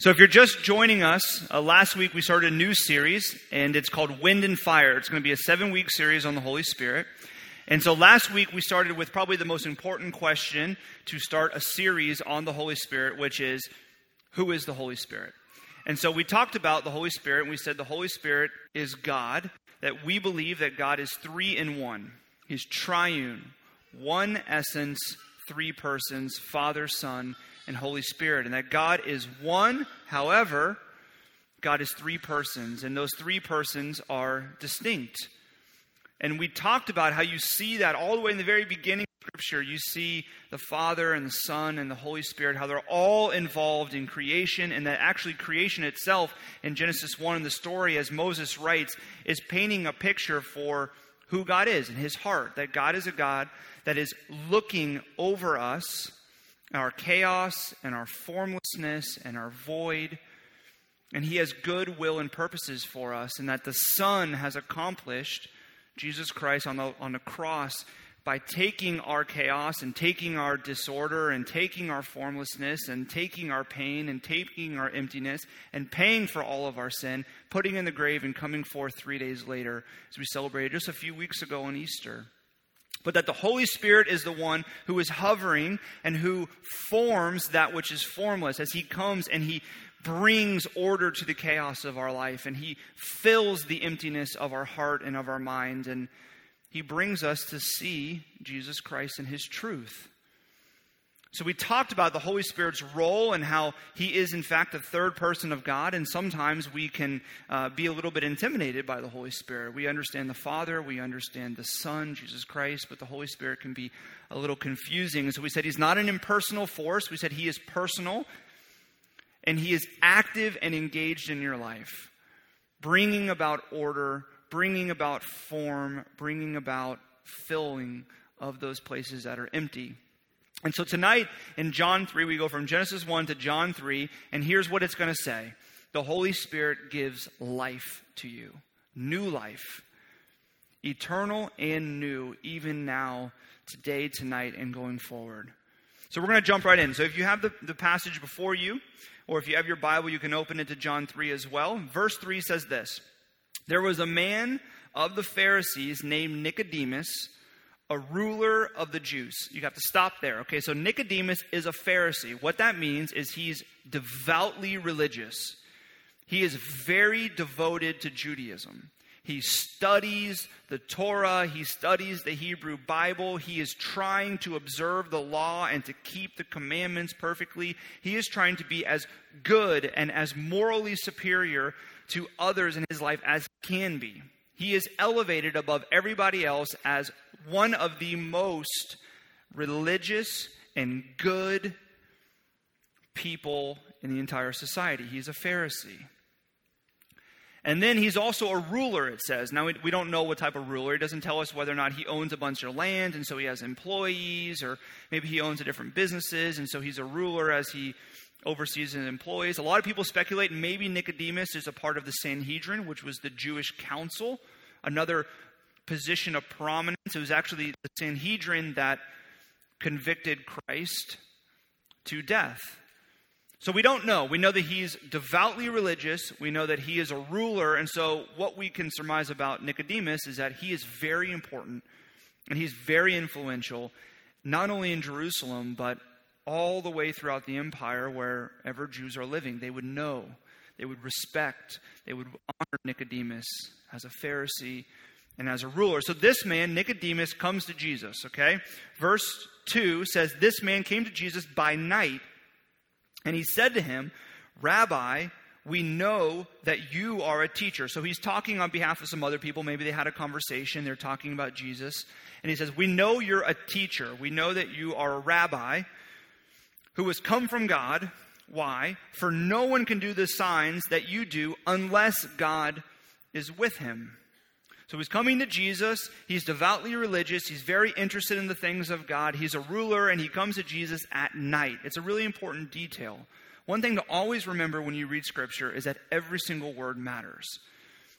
So, if you're just joining us, uh, last week we started a new series, and it's called Wind and Fire. It's going to be a seven week series on the Holy Spirit. And so, last week we started with probably the most important question to start a series on the Holy Spirit, which is Who is the Holy Spirit? And so, we talked about the Holy Spirit, and we said the Holy Spirit is God, that we believe that God is three in one. He's triune, one essence, three persons Father, Son, and Holy Spirit, and that God is one. However, God is three persons, and those three persons are distinct. And we talked about how you see that all the way in the very beginning of Scripture. You see the Father and the Son and the Holy Spirit, how they're all involved in creation, and that actually creation itself in Genesis 1 in the story, as Moses writes, is painting a picture for who God is in his heart. That God is a God that is looking over us our chaos and our formlessness and our void. And He has good will and purposes for us, and that the Son has accomplished Jesus Christ on the, on the cross by taking our chaos and taking our disorder and taking our formlessness and taking our pain and taking our emptiness and paying for all of our sin, putting in the grave and coming forth three days later as we celebrated just a few weeks ago on Easter but that the Holy Spirit is the one who is hovering and who forms that which is formless as He comes and He brings order to the chaos of our life and He fills the emptiness of our heart and of our mind and He brings us to see Jesus Christ and His truth. So, we talked about the Holy Spirit's role and how He is, in fact, the third person of God. And sometimes we can uh, be a little bit intimidated by the Holy Spirit. We understand the Father, we understand the Son, Jesus Christ, but the Holy Spirit can be a little confusing. So, we said He's not an impersonal force. We said He is personal and He is active and engaged in your life, bringing about order, bringing about form, bringing about filling of those places that are empty. And so tonight in John 3, we go from Genesis 1 to John 3, and here's what it's going to say The Holy Spirit gives life to you, new life, eternal and new, even now, today, tonight, and going forward. So we're going to jump right in. So if you have the, the passage before you, or if you have your Bible, you can open it to John 3 as well. Verse 3 says this There was a man of the Pharisees named Nicodemus a ruler of the Jews. You have to stop there. Okay, so Nicodemus is a Pharisee. What that means is he's devoutly religious. He is very devoted to Judaism. He studies the Torah, he studies the Hebrew Bible, he is trying to observe the law and to keep the commandments perfectly. He is trying to be as good and as morally superior to others in his life as he can be. He is elevated above everybody else as one of the most religious and good people in the entire society. He's a Pharisee. And then he's also a ruler, it says. Now, we, don't know what type of ruler. He doesn't tell us whether or not he owns a bunch of land and so he has employees, or maybe he owns a different businesses and so he's a ruler as he oversees his employees. A lot of people speculate maybe Nicodemus is a part of the Sanhedrin, which was the Jewish council, another position of prominence. It was actually the Sanhedrin that convicted Christ to death. So we don't know. We know that he's devoutly religious. We know that he is a ruler. And so what we can surmise about Nicodemus is that he is very important and he's very influential, not only in Jerusalem, but all the way throughout the empire wherever Jews are living. They would know, they would respect, they would honor Nicodemus as a Pharisee and as a ruler. So this man, Nicodemus, comes to Jesus, okay? Verse 2 says, This man came to Jesus by night, and he said to him, Rabbi, we know that you are a teacher. So he's talking on behalf of some other people. Maybe they had a conversation. They're talking about Jesus. And he says, We know you're a teacher. We know that you are a rabbi who has come from God. Why? For no one can do the signs that you do unless God is with him. So he's coming to Jesus. He's devoutly religious. He's very interested in the things of God. He's a ruler, and he comes to Jesus at night. It's a really important detail. One thing to always remember when you read Scripture is that every single word matters.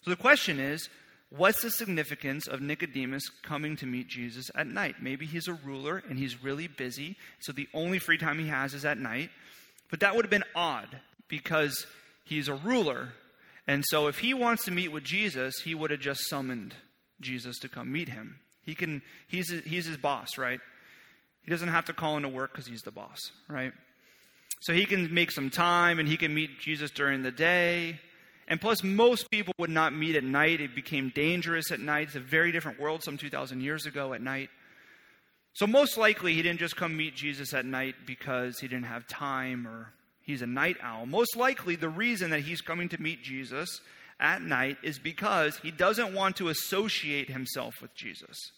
So the question is what's the significance of Nicodemus coming to meet Jesus at night? Maybe he's a ruler and he's really busy, so the only free time he has is at night. But that would have been odd because he's a ruler. And so if he wants to meet with Jesus, he would have just summoned Jesus to come meet him. He can he's he's his boss, right? He doesn't have to call into work because he's the boss, right? So he can make some time and he can meet Jesus during the day. And plus, most people would not meet at night. It became dangerous at night. It's a very different world some 2,000 years ago at night. So, most likely, he didn't just come meet Jesus at night because he didn't have time or he's a night owl. Most likely, the reason that he's coming to meet Jesus at night is because he doesn't want to associate himself with Jesus.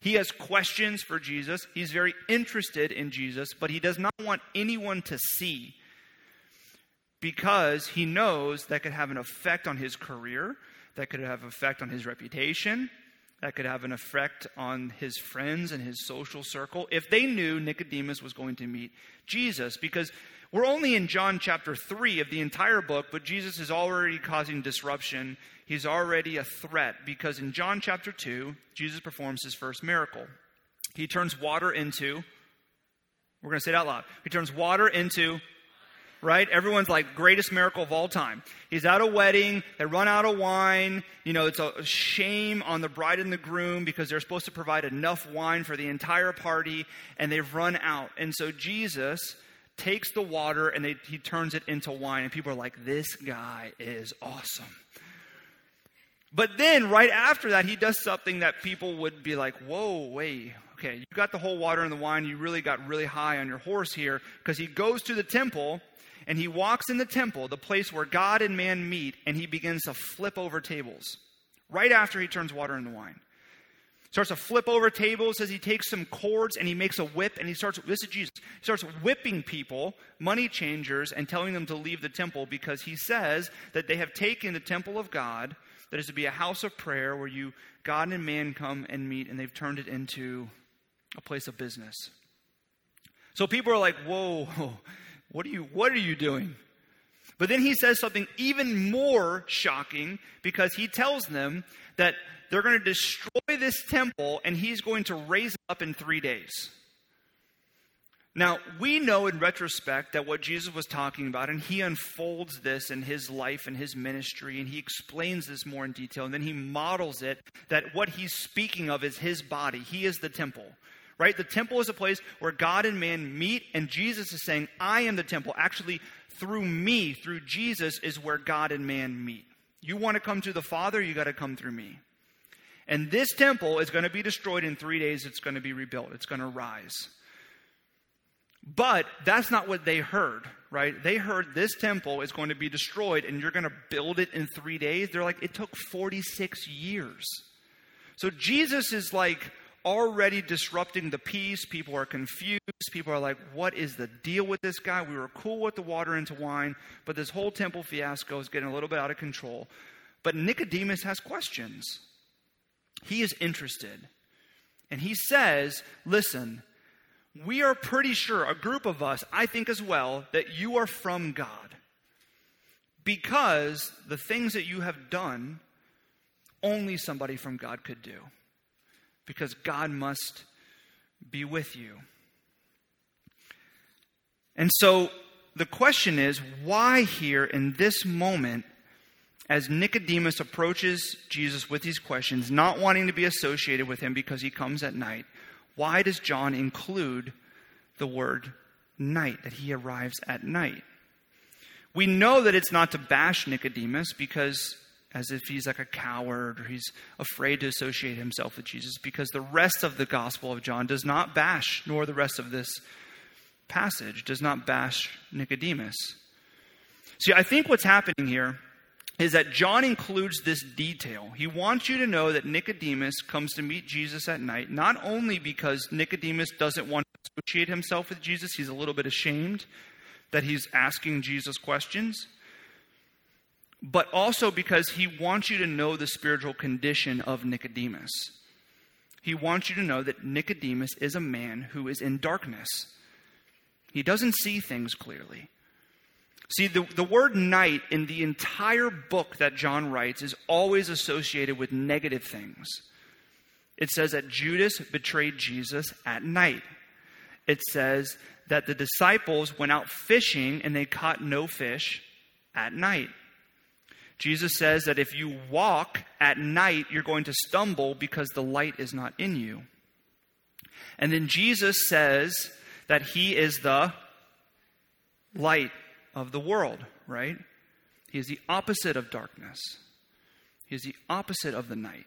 He has questions for Jesus. He's very interested in Jesus, but he does not want anyone to see because he knows that could have an effect on his career, that could have an effect on his reputation, that could have an effect on his friends and his social circle if they knew Nicodemus was going to meet Jesus. Because we're only in John chapter 3 of the entire book, but Jesus is already causing disruption. He's already a threat because in John chapter 2, Jesus performs his first miracle. He turns water into, we're going to say it out loud. He turns water into right? Everyone's like, greatest miracle of all time. He's at a wedding, they run out of wine. You know, it's a shame on the bride and the groom because they're supposed to provide enough wine for the entire party, and they've run out. And so Jesus takes the water and they, he turns it into wine, and people are like, this guy is awesome. But then, right after that, he does something that people would be like, whoa, wait, okay, you got the whole water and the wine, you really got really high on your horse here, because he goes to the temple and he walks in the temple, the place where God and man meet, and he begins to flip over tables right after he turns water into wine. Starts to flip over tables as he takes some cords and he makes a whip and he starts, this is Jesus, he starts whipping people, money changers, and telling them to leave the temple because he says that they have taken the temple of God, that is to be a house of prayer where you, God and man come and meet, and they've turned it into a place of business. So people are like, whoa, what are you, what are you doing? But then he says something even more shocking because he tells them that they're going to destroy this temple and he's going to raise it up in three days. Now, we know in retrospect that what Jesus was talking about, and he unfolds this in his life and his ministry, and he explains this more in detail, and then he models it that what he's speaking of is his body. He is the temple right? The temple is a place where God and man meet, and Jesus is saying, I am the temple. Actually, through me, through Jesus, is where God and man meet. You want to come to the Father, you got to come through me. And this temple is going to be destroyed in three days. It's going to be rebuilt, it's going to rise. But that's not what they heard, right? They heard this temple is going to be destroyed and you're going to build it in three days. They're like, it took 46 years. So Jesus is like, already disrupting the peace. People are confused. People are like, what is the deal with this guy? We were cool with the water into wine, but this whole temple fiasco is getting a little bit out of control. But Nicodemus has questions. He is interested. And he says, listen, we are pretty sure, a group of us, I think as well, that you are from God. Because the things that you have done, only somebody from God could do because God must be with you. And so the question is why here in this moment, as Nicodemus approaches Jesus with these questions, not wanting to be associated with him because he comes at night, why does John include the word night, that he arrives at night? We know that it's not to bash Nicodemus because as if he's like a coward or he's afraid to associate himself with Jesus because the rest of the Gospel of John does not bash, nor the rest of this passage does not bash Nicodemus. See, I think what's happening here is that John includes this detail. He wants you to know that Nicodemus comes to meet Jesus at night, not only because Nicodemus doesn't want to associate himself with Jesus, he's a little bit ashamed that he's asking Jesus questions but also because he wants you to know the spiritual condition of Nicodemus. He wants you to know that Nicodemus is a man who is in darkness. He doesn't see things clearly. See, the, the word night in the entire book that John writes is always associated with negative things. It says that Judas betrayed Jesus at night. It says that the disciples went out fishing and they caught no fish at night. Jesus says that if you walk at night, you're going to stumble because the light is not in you. And then Jesus says that he is the light of the world, right? He is the opposite of darkness. He is the opposite of the night.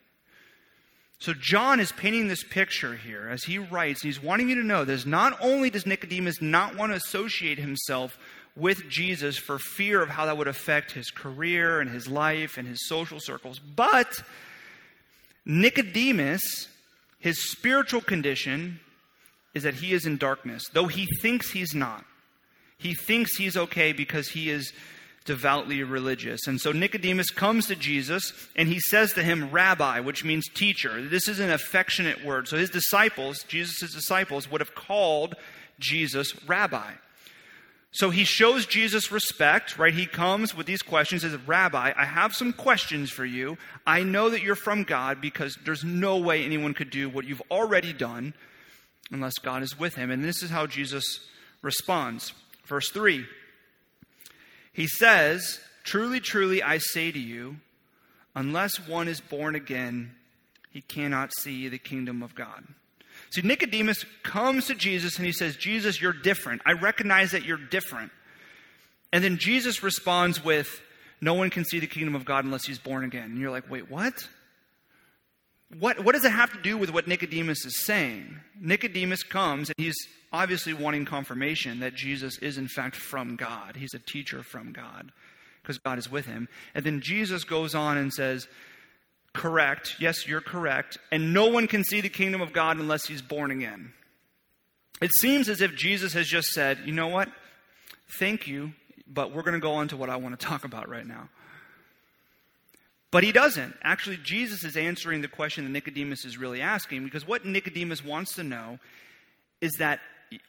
So John is painting this picture here as he writes. He's wanting you to know this. Not only does Nicodemus not want to associate himself with Jesus for fear of how that would affect his career and his life and his social circles. But Nicodemus, his spiritual condition is that he is in darkness, though he thinks he's not. He thinks he's okay because he is devoutly religious. And so Nicodemus comes to Jesus and he says to him, Rabbi, which means teacher. This is an affectionate word. So his disciples, Jesus' disciples, would have called Jesus Rabbi. So he shows Jesus respect, right? He comes with these questions, says, Rabbi, I have some questions for you. I know that you're from God because there's no way anyone could do what you've already done unless God is with him. And this is how Jesus responds. Verse 3 He says, Truly, truly, I say to you, unless one is born again, he cannot see the kingdom of God. See, Nicodemus comes to Jesus and he says, Jesus, you're different. I recognize that you're different. And then Jesus responds with, No one can see the kingdom of God unless he's born again. And you're like, Wait, what? What, what does it have to do with what Nicodemus is saying? Nicodemus comes and he's obviously wanting confirmation that Jesus is, in fact, from God. He's a teacher from God because God is with him. And then Jesus goes on and says, correct. Yes, you're correct. And no one can see the kingdom of God unless he's born again. It seems as if Jesus has just said, you know what? Thank you, but we're going to go on to what I want to talk about right now. But he doesn't. Actually, Jesus is answering the question that Nicodemus is really asking because what Nicodemus wants to know is that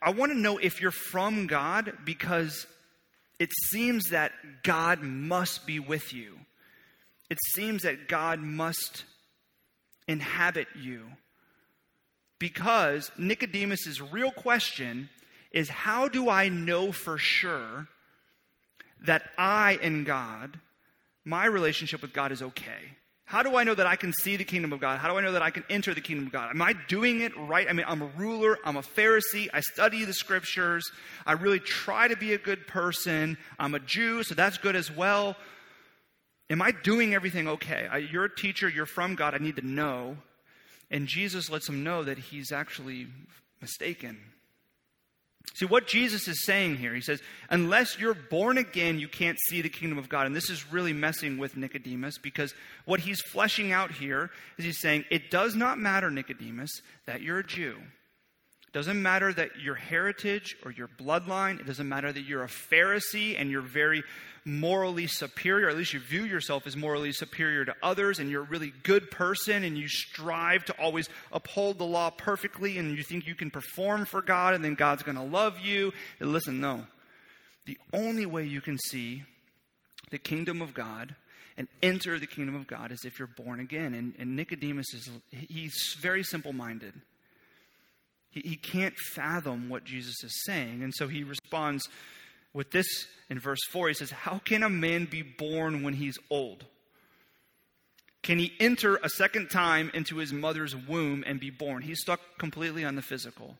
I want to know if you're from God because it seems that God must be with you it seems that God must inhabit you. Because Nicodemus's real question is how do I know for sure that I and God, my relationship with God is okay? How do I know that I can see the kingdom of God? How do I know that I can enter the kingdom of God? Am I doing it right? I mean, I'm a ruler, I'm a Pharisee, I study the scriptures, I really try to be a good person, I'm a Jew, so that's good as well. Am I doing everything okay? I, you're a teacher, you're from God, I need to know. And Jesus lets him know that he's actually mistaken. See, what Jesus is saying here, he says, unless you're born again, you can't see the kingdom of God. And this is really messing with Nicodemus because what he's fleshing out here is he's saying, it does not matter, Nicodemus, that you're a Jew. Doesn't matter that your heritage or your bloodline, it doesn't matter that you're a Pharisee and you're very morally superior, at least you view yourself as morally superior to others, and you're a really good person, and you strive to always uphold the law perfectly, and you think you can perform for God, and then God's going to love you. And listen, no. The only way you can see the kingdom of God and enter the kingdom of God is if you're born again. And, and Nicodemus is he's very simple minded. He, he can't fathom what Jesus is saying. And so he responds with this in verse 4. He says, How can a man be born when he's old? Can he enter a second time into his mother's womb and be born? He's stuck completely on the physical.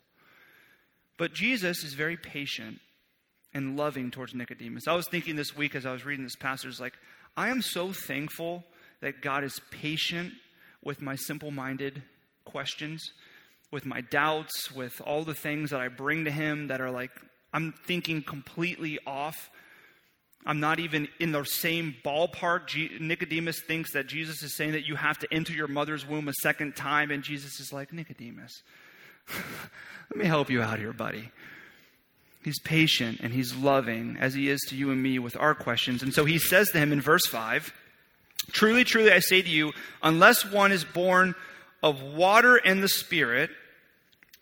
But Jesus is very patient and loving towards Nicodemus. I was thinking this week as I was reading this passage, like, I am so thankful that God is patient with my simple minded questions, with my doubts, with all the things that I bring to Him that are like I'm thinking completely off. I'm not even in the same ballpark. Nicodemus thinks that Jesus is saying that you have to enter your mother's womb a second time, and Jesus is like, Nicodemus, let me help you out here, buddy. He's patient and he's loving as he is to you and me with our questions. And so he says to him in verse 5 Truly, truly, I say to you, unless one is born of water and the Spirit,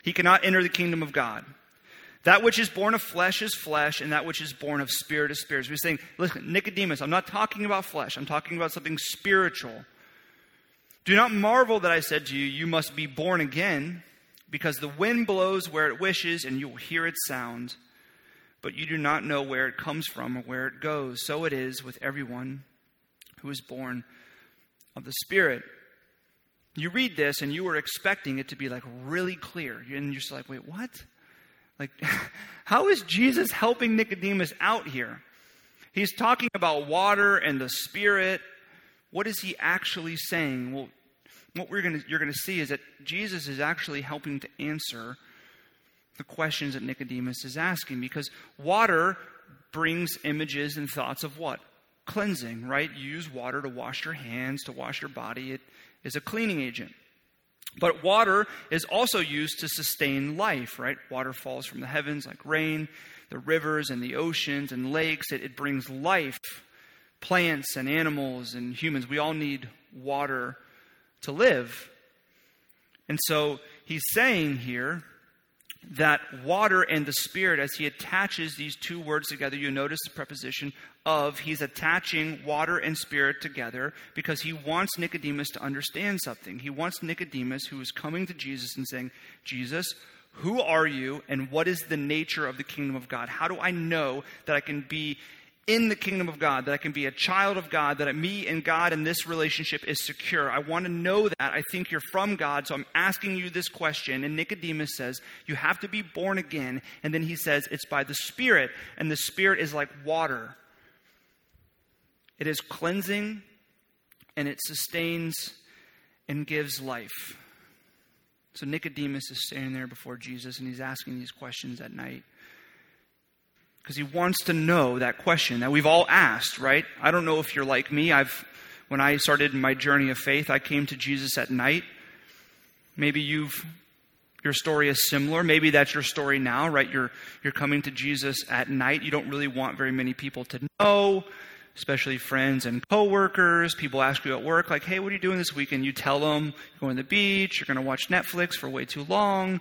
he cannot enter the kingdom of God. That which is born of flesh is flesh, and that which is born of spirit is spirit. So he's saying, listen, Nicodemus, I'm not talking about flesh, I'm talking about something spiritual. Do not marvel that I said to you, You must be born again, because the wind blows where it wishes, and you will hear its sound, but you do not know where it comes from or where it goes. So it is with everyone who is born of the Spirit. You read this and you were expecting it to be like really clear. And you're just like, wait, what? Like, how is Jesus helping Nicodemus out here? He's talking about water and the Spirit. What is he actually saying? Well, what we're gonna, you're going to see is that Jesus is actually helping to answer the questions that Nicodemus is asking because water brings images and thoughts of what? Cleansing, right? You use water to wash your hands, to wash your body. It is a cleaning agent. But water is also used to sustain life, right? Water falls from the heavens like rain, the rivers and the oceans and lakes. It, it brings life, plants and animals and humans. We all need water to live. And so he's saying here that water and the Spirit, as he attaches these two words together, you notice the preposition of, he's attaching water and Spirit together because he wants Nicodemus to understand something. He wants Nicodemus, who is coming to Jesus and saying, Jesus, who are you and what is the nature of the kingdom of God? How do I know that I can be in the kingdom of God, that I can be a child of God, that me and God and this relationship is secure. I want to know that. I think you're from God, so I'm asking you this question. And Nicodemus says, You have to be born again. And then he says, It's by the Spirit, and the Spirit is like water. It is cleansing, and it sustains and gives life. So Nicodemus is standing there before Jesus, and he's asking these questions at night because he wants to know that question that we've all asked, right? I don't know if you're like me. I've when I started my journey of faith, I came to Jesus at night. Maybe you've your story is similar. Maybe that's your story now, right? You're you're coming to Jesus at night. You don't really want very many people to know, especially friends and coworkers. People ask you at work, like, "Hey, what are you doing this weekend?" You tell them you're going to the beach. You're going to watch Netflix for way too long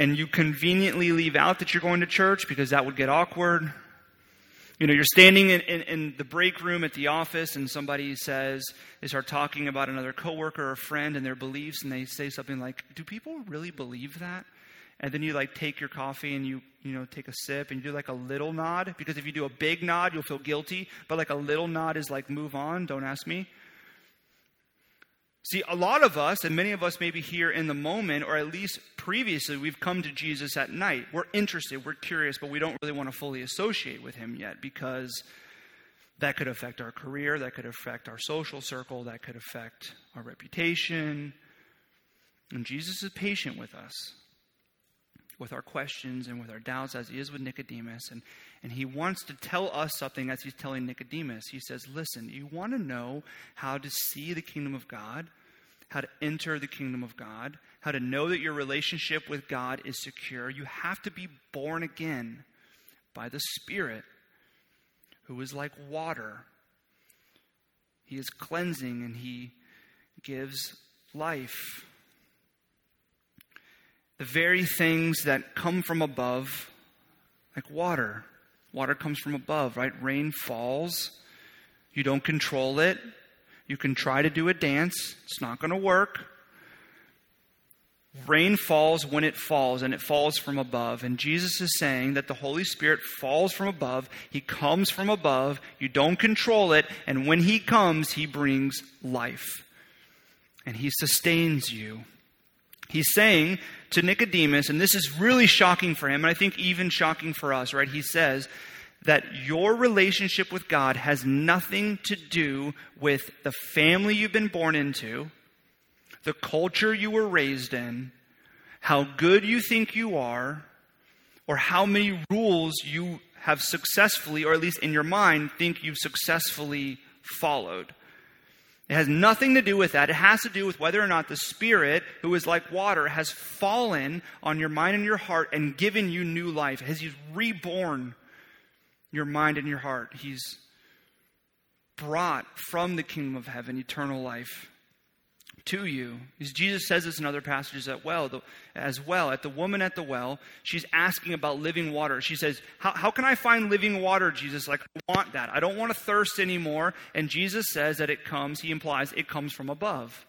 and you conveniently leave out that you're going to church because that would get awkward. You know, you're standing in, in, in, the break room at the office and somebody says, they start talking about another coworker or friend and their beliefs, and they say something like, Do people really believe that? And then you like take your coffee and you, you know, take a sip and you do like a little nod, because if you do a big nod, you'll feel guilty. But like a little nod is like, move on, don't ask me. See, a lot of us, and many of us maybe here in the moment, or at least previously, we've come to Jesus at night. We're interested, we're curious, but we don't really want to fully associate with him yet because that could affect our career, that could affect our social circle, that could affect our reputation. And Jesus is patient with us, with our questions and with our doubts, as he is with Nicodemus. And, and he wants to tell us something as he's telling Nicodemus. He says, Listen, you want to know how to see the kingdom of God, how to enter the kingdom of God, how to know that your relationship with God is secure. You have to be born again by the Spirit, who is like water. He is cleansing and he gives life. The very things that come from above, like water, Water comes from above, right? Rain falls. You don't control it. You can try to do a dance, it's not going to work. Rain falls when it falls, and it falls from above. And Jesus is saying that the Holy Spirit falls from above. He comes from above. You don't control it. And when He comes, He brings life. And He sustains you. He's saying to Nicodemus, and this is really shocking for him, and I think even shocking for us, right? He says that your relationship with God has nothing to do with the family you've been born into, the culture you were raised in, how good you think you are, or how many rules you have successfully, or at least in your mind, think you've successfully followed. It has nothing to do with that. It has to do with whether or not the Spirit, who is like water, has fallen on your mind and your heart and given you new life. Has He reborn your mind and your heart? He's brought from the kingdom of heaven eternal life to you. As Jesus says this in other passages as well, as well. At the woman at the well, she's asking about living water. She says, how, how can I find living water, Jesus? Like, I want that. I don't want to thirst anymore. And Jesus says that it comes, he implies, it comes from above.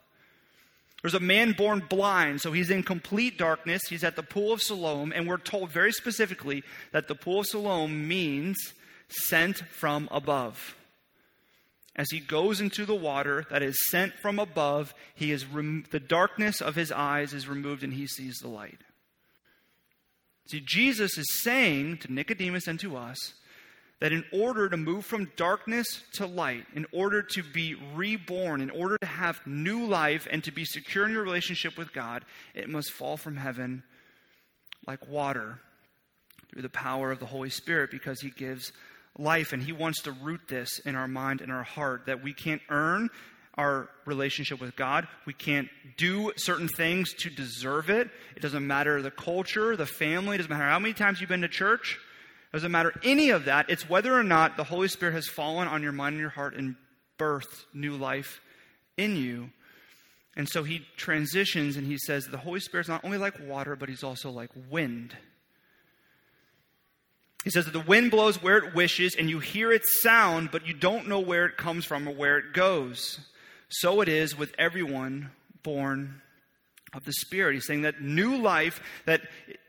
There's a man born blind, so he's in complete darkness. He's at the pool of Siloam, and we're told very specifically that the pool of Siloam means sent from above. As he goes into the water that is sent from above, he is rem- the darkness of his eyes is removed and he sees the light. See, Jesus is saying to Nicodemus and to us that in order to move from darkness to light, in order to be reborn, in order to have new life and to be secure in your relationship with God, it must fall from heaven like water through the power of the Holy Spirit because He gives life and He wants to root this in our mind and our heart that we can't earn our relationship with God. We can't do certain things to deserve it. It doesn't matter the culture, the family, it doesn't matter how many times you've been to church It doesn't matter any of that. It's whether or not the Holy Spirit has fallen on your mind and your heart and birthed new life in you. And so he transitions and he says the Holy Spirit's not only like water, but he's also like wind. He says that the wind blows where it wishes, and you hear its sound, but you don't know where it comes from or where it goes. So it is with everyone born of the Spirit. He's saying that new life that,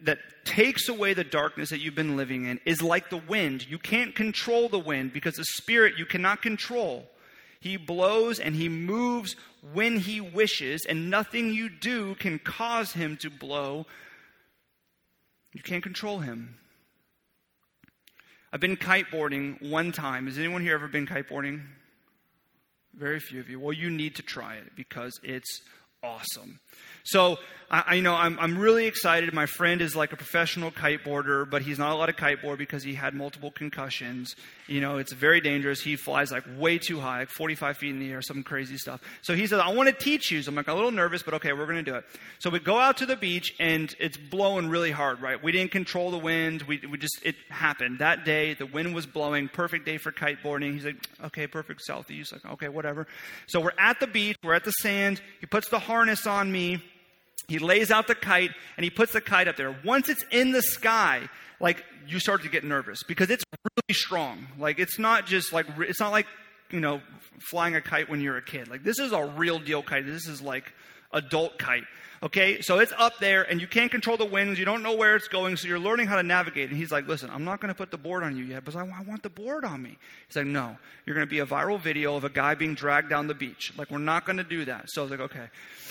that takes away the darkness that you've been living in is like the wind. You can't control the wind because the Spirit you cannot control. He blows and he moves when he wishes, and nothing you do can cause him to blow. You can't control him. I've been kiteboarding one time. Has anyone here ever been kiteboarding? Very few of you. Well, you need to try it because it's awesome. So, I, I, you know, I'm, I'm really excited. My friend is like a professional kiteboarder, but he's not allowed to kiteboard because he had multiple concussions. You know, it's very dangerous. He flies like way too high, like 45 feet in the air, some crazy stuff. So he says, I want to teach you. So I'm like a little nervous, but okay, we're going to do it. So we go out to the beach and it's blowing really hard, right? We didn't control the wind. We, we just, it happened. That day, the wind was blowing. Perfect day for kiteboarding. He's like, okay, perfect southeast. Like, okay, whatever. So we're at the beach. We're at the sand. He puts the harness on me he lays out the kite and he puts the kite up there. Once it's in the sky, like you start to get nervous because it's really strong. Like it's not just like it's not like you know flying a kite when you're a kid. Like this is a real deal kite. This is like adult kite. Okay, so it's up there and you can't control the winds. You don't know where it's going, so you're learning how to navigate. And he's like, Listen, I'm not going to put the board on you yet, but I want the board on me. He's like, No, you're going to be a viral video of a guy being dragged down the beach. Like, we're not going to do that. So I was like, Okay.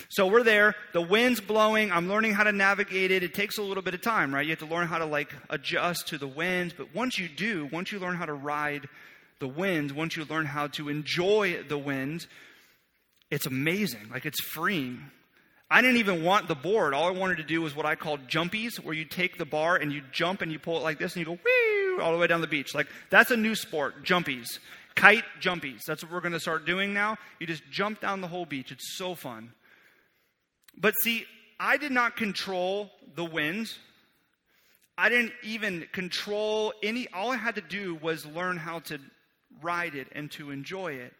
So we're there. The wind's blowing. I'm learning how to navigate it. It takes a little bit of time, right? You have to learn how to like adjust to the winds. But once you do, once you learn how to ride the wind, once you learn how to enjoy the wind, it's amazing. Like, it's freeing I didn't even want the board. All I wanted to do was what I called jumpies, where you take the bar and you jump and you pull it like this and you go whee all the way down the beach. Like that's a new sport, jumpies. Kite jumpies. That's what we're going to start doing now. You just jump down the whole beach. It's so fun. But see, I did not control the winds. I didn't even control any all I had to do was learn how to ride it and to enjoy it.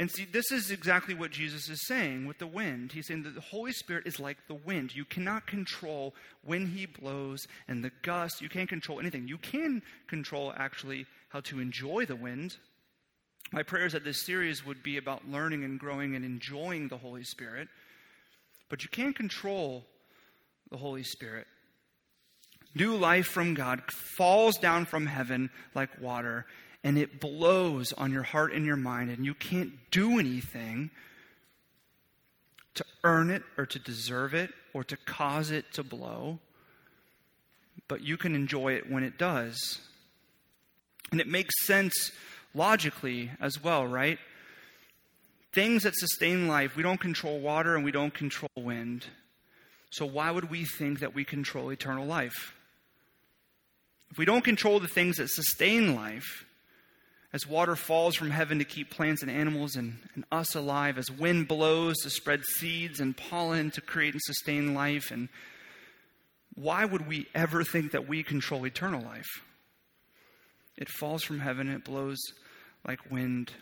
And see, this is exactly what Jesus is saying with the wind. He's saying that the Holy Spirit is like the wind. You cannot control when He blows and the gust. You can't control anything. You can control, actually, how to enjoy the wind. My prayers that this series would be about learning and growing and enjoying the Holy Spirit. But you can't control the Holy Spirit. New life from God falls down from heaven like water and it blows on your heart and your mind, and you can't do anything to earn it or to deserve it or to cause it to blow, but you can enjoy it when it does. And it makes sense logically as well, right? Things that sustain life, we don't control water and we don't control wind. So why would we think that we control eternal life? If we don't control the things that sustain life, as water falls from heaven to keep plants and animals and, and, us alive, as wind blows to spread seeds and pollen to create and sustain life. And why would we ever think that we control eternal life? It falls from heaven, it blows like wind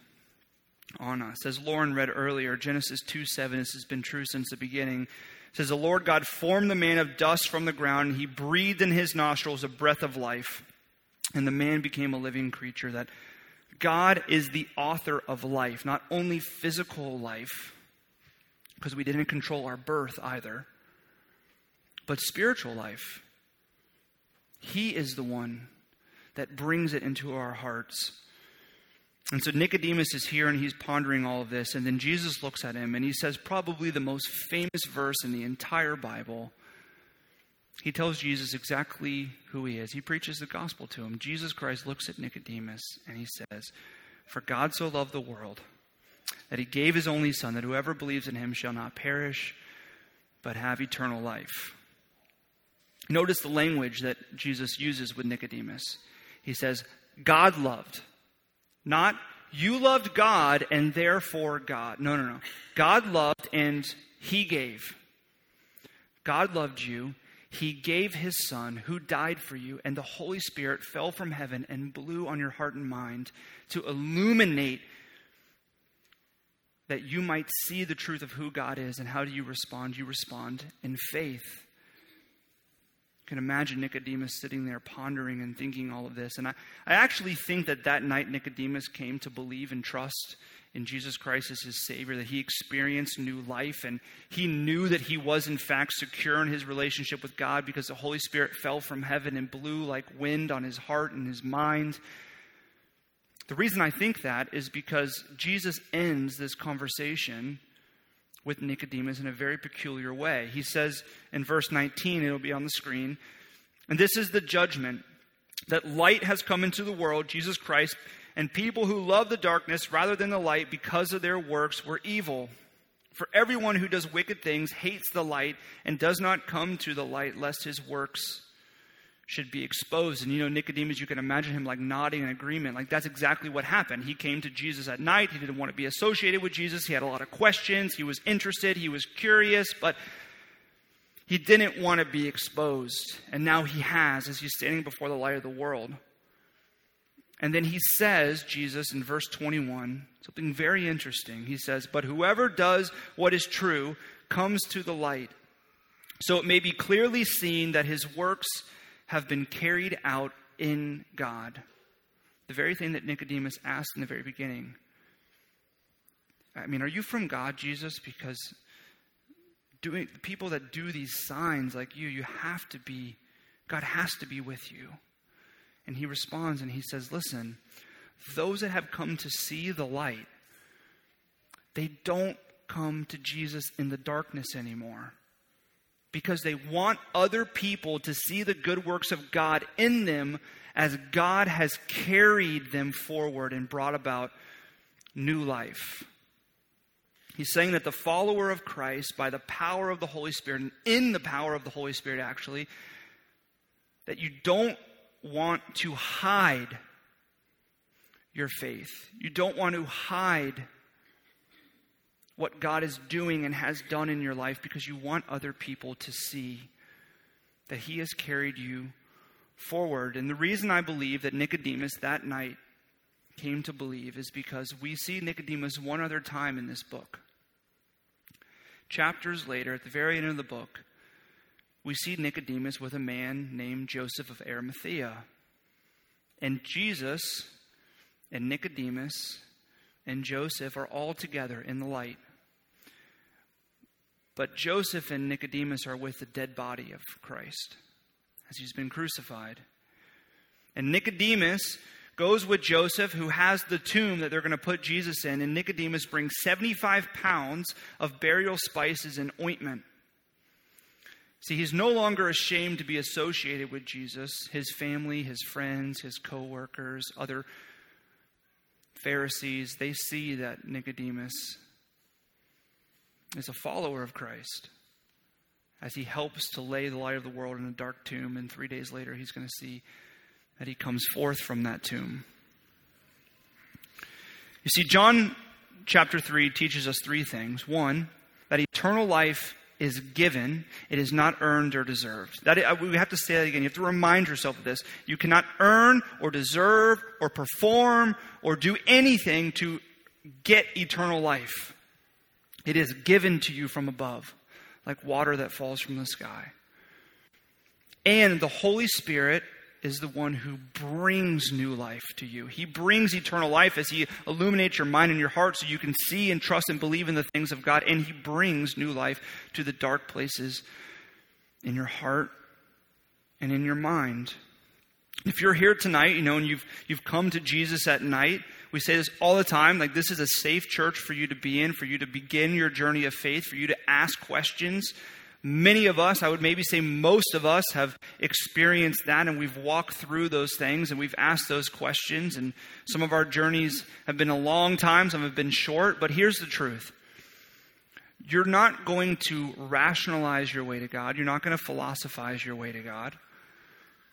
on us. As Lauren read earlier, Genesis 2 7, this has been true since the beginning. Says, The Lord God formed the man of dust from the ground, and he breathed in his nostrils a breath of life. And the man became a living creature that God is the author of life, not only physical life, because we didn't control our birth either, but spiritual life. He is the one that brings it into our hearts. And so Nicodemus is here and he's pondering all of this. And then Jesus looks at him and he says, probably the most famous verse in the entire Bible. He tells Jesus exactly who he is. He preaches the gospel to him. Jesus Christ looks at Nicodemus and he says, For God so loved the world that he gave his only Son, that whoever believes in him shall not perish, but have eternal life. Notice the language that Jesus uses with Nicodemus. He says, God loved. Not you loved God and therefore God. No, no, no. God loved and he gave. God loved you. He gave his son who died for you, and the Holy Spirit fell from heaven and blew on your heart and mind to illuminate that you might see the truth of who God is. And how do you respond? You respond in faith. Can imagine Nicodemus sitting there pondering and thinking all of this. And I, I actually think that that night Nicodemus came to believe and trust in Jesus Christ as his Savior, that he experienced new life, and he knew that he was, in fact, secure in his relationship with God because the Holy Spirit fell from heaven and blew like wind on his heart and his mind. The reason I think that is because Jesus ends this conversation with Nicodemus in a very peculiar way. He says in verse 19, it'll be on the screen, and this is the judgment that light has come into the world, Jesus Christ, and people who love the darkness rather than the light because of their works were evil. For everyone who does wicked things hates the light and does not come to the light lest his works should be exposed. And you know, Nicodemus, you can imagine him like nodding in agreement. Like that's exactly what happened. He came to Jesus at night. He didn't want to be associated with Jesus. He had a lot of questions. He was interested. He was curious, but he didn't want to be exposed. And now he has as he's standing before the light of the world. And then he says, Jesus, in verse 21, something very interesting. He says, But whoever does what is true comes to the light, so it may be clearly seen that his works have been carried out in God. The very thing that Nicodemus asked in the very beginning. I mean, are you from God, Jesus? Because doing people that do these signs like you, you have to be, God has to be with you. And he responds and he says, Listen, those that have come to see the light, they don't come to Jesus in the darkness anymore because they want other people to see the good works of God in them as God has carried them forward and brought about new life. He's saying that the follower of Christ, by the power of the Holy Spirit, and in the power of the Holy Spirit, actually, that you don't want to hide your faith. You don't want to hide what God is doing and has done in your life because you want other people to see that He has carried you forward. And the reason I believe that Nicodemus that night came to believe is because we see Nicodemus one other time in this book. Chapters later, at the very end of the book, we see Nicodemus with a man named Joseph of Arimathea. And Jesus and Nicodemus and Joseph are all together in the light. But Joseph and Nicodemus are with the dead body of Christ as he's been crucified. And Nicodemus goes with Joseph, who has the tomb that they're going to put Jesus in, and Nicodemus brings 75 pounds of burial spices and ointment. See, he's no longer ashamed to be associated with Jesus, his family, his friends, his co workers, other Pharisees. They see that Nicodemus is a follower of Christ as he helps to lay the light of the world in a dark tomb, and three days later he's going to see that he comes forth from that tomb. You see, John chapter 3 teaches us three things. One, that eternal life is given, it is not earned or deserved. That, uh, we have to say that again. You have to remind yourself of this. You cannot earn or deserve or perform or do anything to get eternal life. It is given to you from above, like water that falls from the sky. And the Holy Spirit is the one who brings new life to you. He brings eternal life as He illuminates your mind and your heart so you can see and trust and believe in the things of God. And He brings new life to the dark places in your heart and in your mind. If you're here tonight, you know, and you've, you've come to Jesus at night, we say this all the time like, this is a safe church for you to be in, for you to begin your journey of faith, for you to ask questions. Many of us, I would maybe say most of us, have experienced that and we've walked through those things and we've asked those questions. And some of our journeys have been a long time, some have been short. But here's the truth you're not going to rationalize your way to God, you're not going to philosophize your way to God.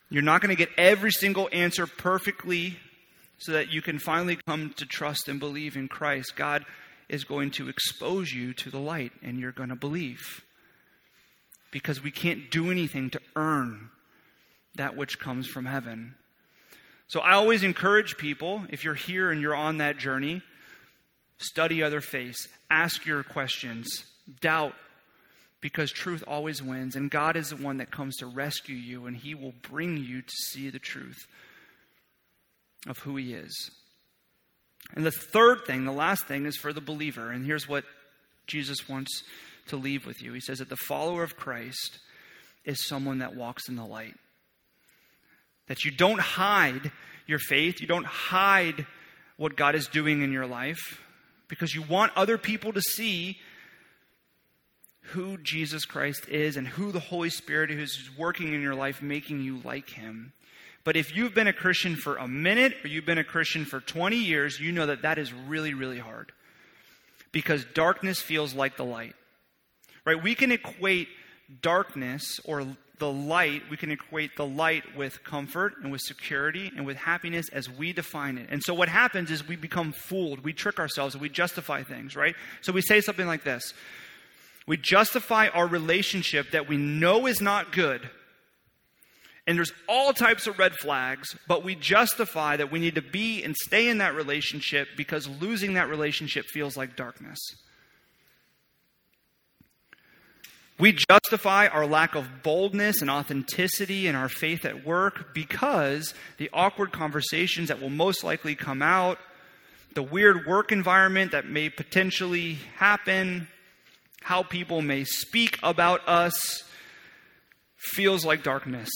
You're not going to get every single answer perfectly so that you can finally come to trust and believe in Christ. God is going to expose you to the light and you're going to believe. Because we can't do anything to earn that which comes from heaven. So I always encourage people, if you're here and you're on that journey, study other faiths, ask your questions, doubt, because truth always wins, and God is the one that comes to rescue you, and He will bring you to see the truth of who He is. And the third thing, the last thing, is for the believer, and here's what Jesus wants to leave with you. He says that the follower of Christ is someone that walks in the light. That you don't hide your faith, you don't hide what God is doing in your life, because you want other people to see who Jesus Christ is and who the Holy Spirit is working in your life, making you like Him. But if you've been a Christian for a minute or you've been a Christian for 20 years, you know that that is really, really hard. Because darkness feels like the light. Right? We can equate darkness or the light, we can equate the light with comfort and with security and with happiness as we define it. And so what happens is we become fooled. We trick ourselves and we justify things, right? So we say something like this we justify our relationship that we know is not good. And there's all types of red flags, but we justify that we need to be and stay in that relationship because losing that relationship feels like darkness. We justify our lack of boldness and authenticity in our faith at work because the awkward conversations that will most likely come out, the weird work environment that may potentially happen, how people may speak about us feels like darkness.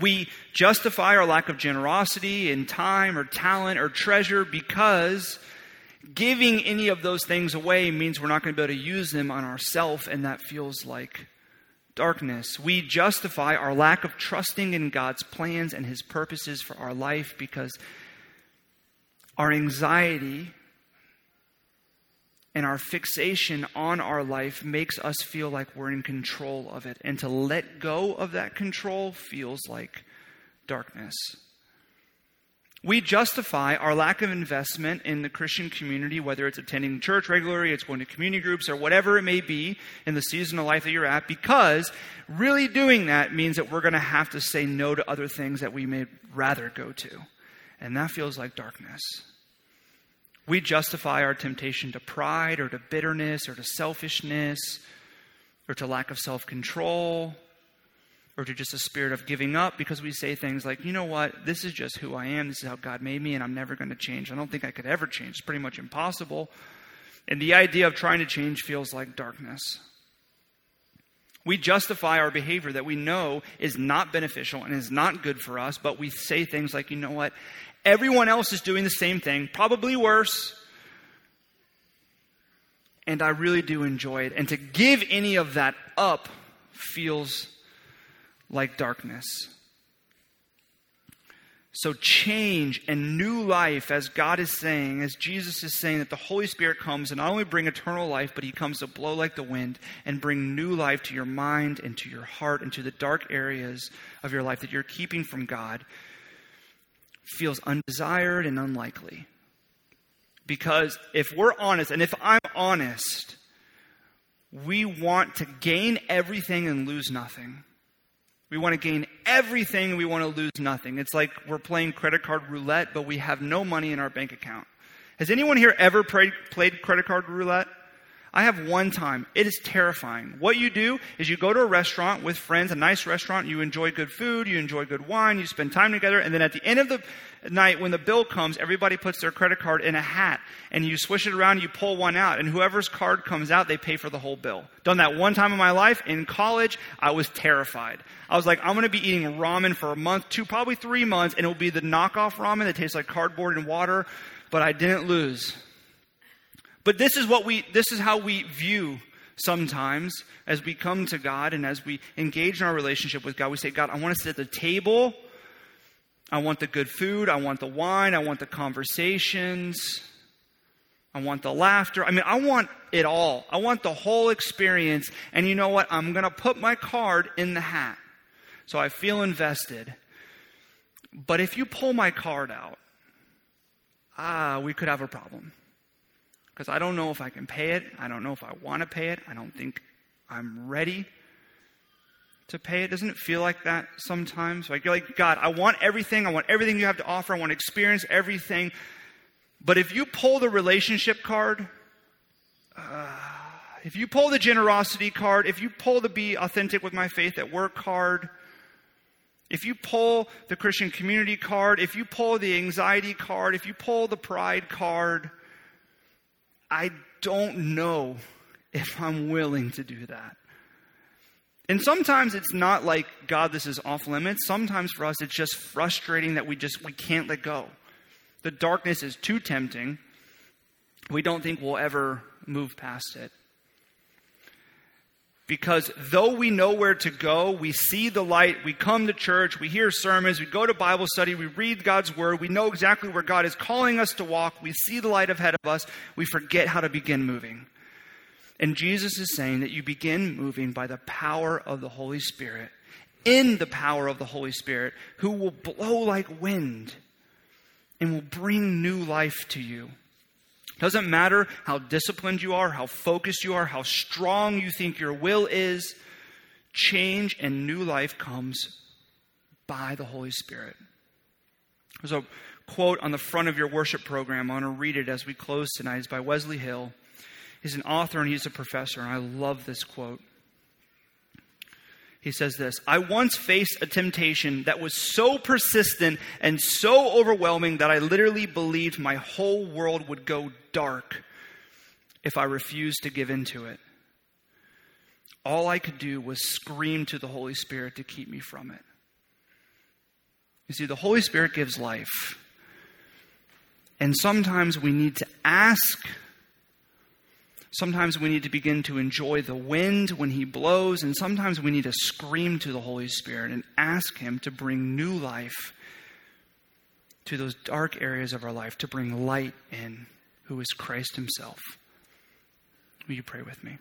We justify our lack of generosity in time or talent or treasure because giving any of those things away means we're not going to be able to use them on ourselves, and that feels like darkness. We justify our lack of trusting in God's plans and His purposes for our life because our anxiety and our fixation on our life makes us feel like we're in control of it. And to let go of that control feels like darkness. We justify our lack of investment in the Christian community, whether it's attending church regularly, it's going to community groups, or whatever it may be in the season of life that you're at, because really doing that means that we're going to have to say no to other things that we may rather go to. And that feels like darkness. We justify our temptation to pride or to bitterness or to selfishness or to lack of self control or to just a spirit of giving up because we say things like, you know what, this is just who I am, this is how God made me, and I'm never going to change. I don't think I could ever change. It's pretty much impossible. And the idea of trying to change feels like darkness. We justify our behavior that we know is not beneficial and is not good for us, but we say things like, you know what, Everyone else is doing the same thing, probably worse. And I really do enjoy it. And to give any of that up feels like darkness. So, change and new life, as God is saying, as Jesus is saying, that the Holy Spirit comes and not only bring eternal life, but He comes to blow like the wind and bring new life to your mind and to your heart and to the dark areas of your life that you're keeping from God feels undesired and unlikely. Because if we're honest, and if I'm honest, we want to gain everything and lose nothing. We want to gain everything we want to lose nothing. It's like we're playing credit card roulette, but we have no money in our bank account. Has anyone here ever played, credit card roulette? I have one time. It is terrifying. What you do is you go to a restaurant with friends, a nice restaurant, you enjoy good food, you enjoy good wine, you spend time together, and then at the end of the night, when the bill comes, everybody puts their credit card in a hat, and you swish it around, you pull one out, and whoever's card comes out, they pay for the whole bill. Done that one time in my life. In college, I was terrified. I was like, I'm going to be eating ramen for a month, two, probably three months, and it will be the knockoff ramen that tastes like cardboard and water, but I didn't lose. But this is what we this is how we view sometimes as we come to God and as we engage in our relationship with God. We say, God, I want to sit at the table. I want the good food. I want the wine. I want the conversations. I want the laughter. I mean, I want it all. I want the whole experience. And you know what? I'm going to put my card in the hat. So I feel invested. But if you pull my card out, ah, we could have a problem because I don't know if I can pay it. I don't know if I want to pay it. I don't think I'm ready to pay it. Doesn't it feel like that sometimes? Like you're like, God, I want everything. I want everything you have to offer. I want to experience everything. But if you pull the relationship card, uh, if you pull the generosity card, if you pull the be authentic with my faith at work card, if you pull the Christian community card, if you pull the anxiety card, if you pull the pride card, I don't know if I'm willing to do that. And sometimes it's not like, God, this is off limits. Sometimes for us, it's just frustrating that we just, we can't let go. The darkness is too tempting. We don't think we'll ever move past it. Because though we know where to go, we see the light, we come to church, we hear sermons, we go to Bible study, we read God's word, we know exactly where God is calling us to walk, we see the light ahead of us, we forget how to begin moving. And Jesus is saying that you begin moving by the power of the Holy Spirit, in the power of the Holy Spirit, who will blow like wind and will bring new life to you. Doesn't matter how disciplined you are, how focused you are, how strong you think your will is, change and new life comes by the Holy Spirit. There's a quote on the front of your worship program. I want to read it as we close tonight. It's by Wesley Hill. He's an author and he's a professor, and I love this quote. He says this I once faced a temptation that was so persistent and so overwhelming that I literally believed my whole world would go dark if I refused to give in to it. All I could do was scream to the Holy Spirit to keep me from it. You see, the Holy Spirit gives life. And sometimes we need to ask Sometimes we need to begin to enjoy the wind when he blows, and sometimes we need to scream to the Holy Spirit and ask him to bring new life to those dark areas of our life, to bring light in, who is Christ himself. Will you pray with me?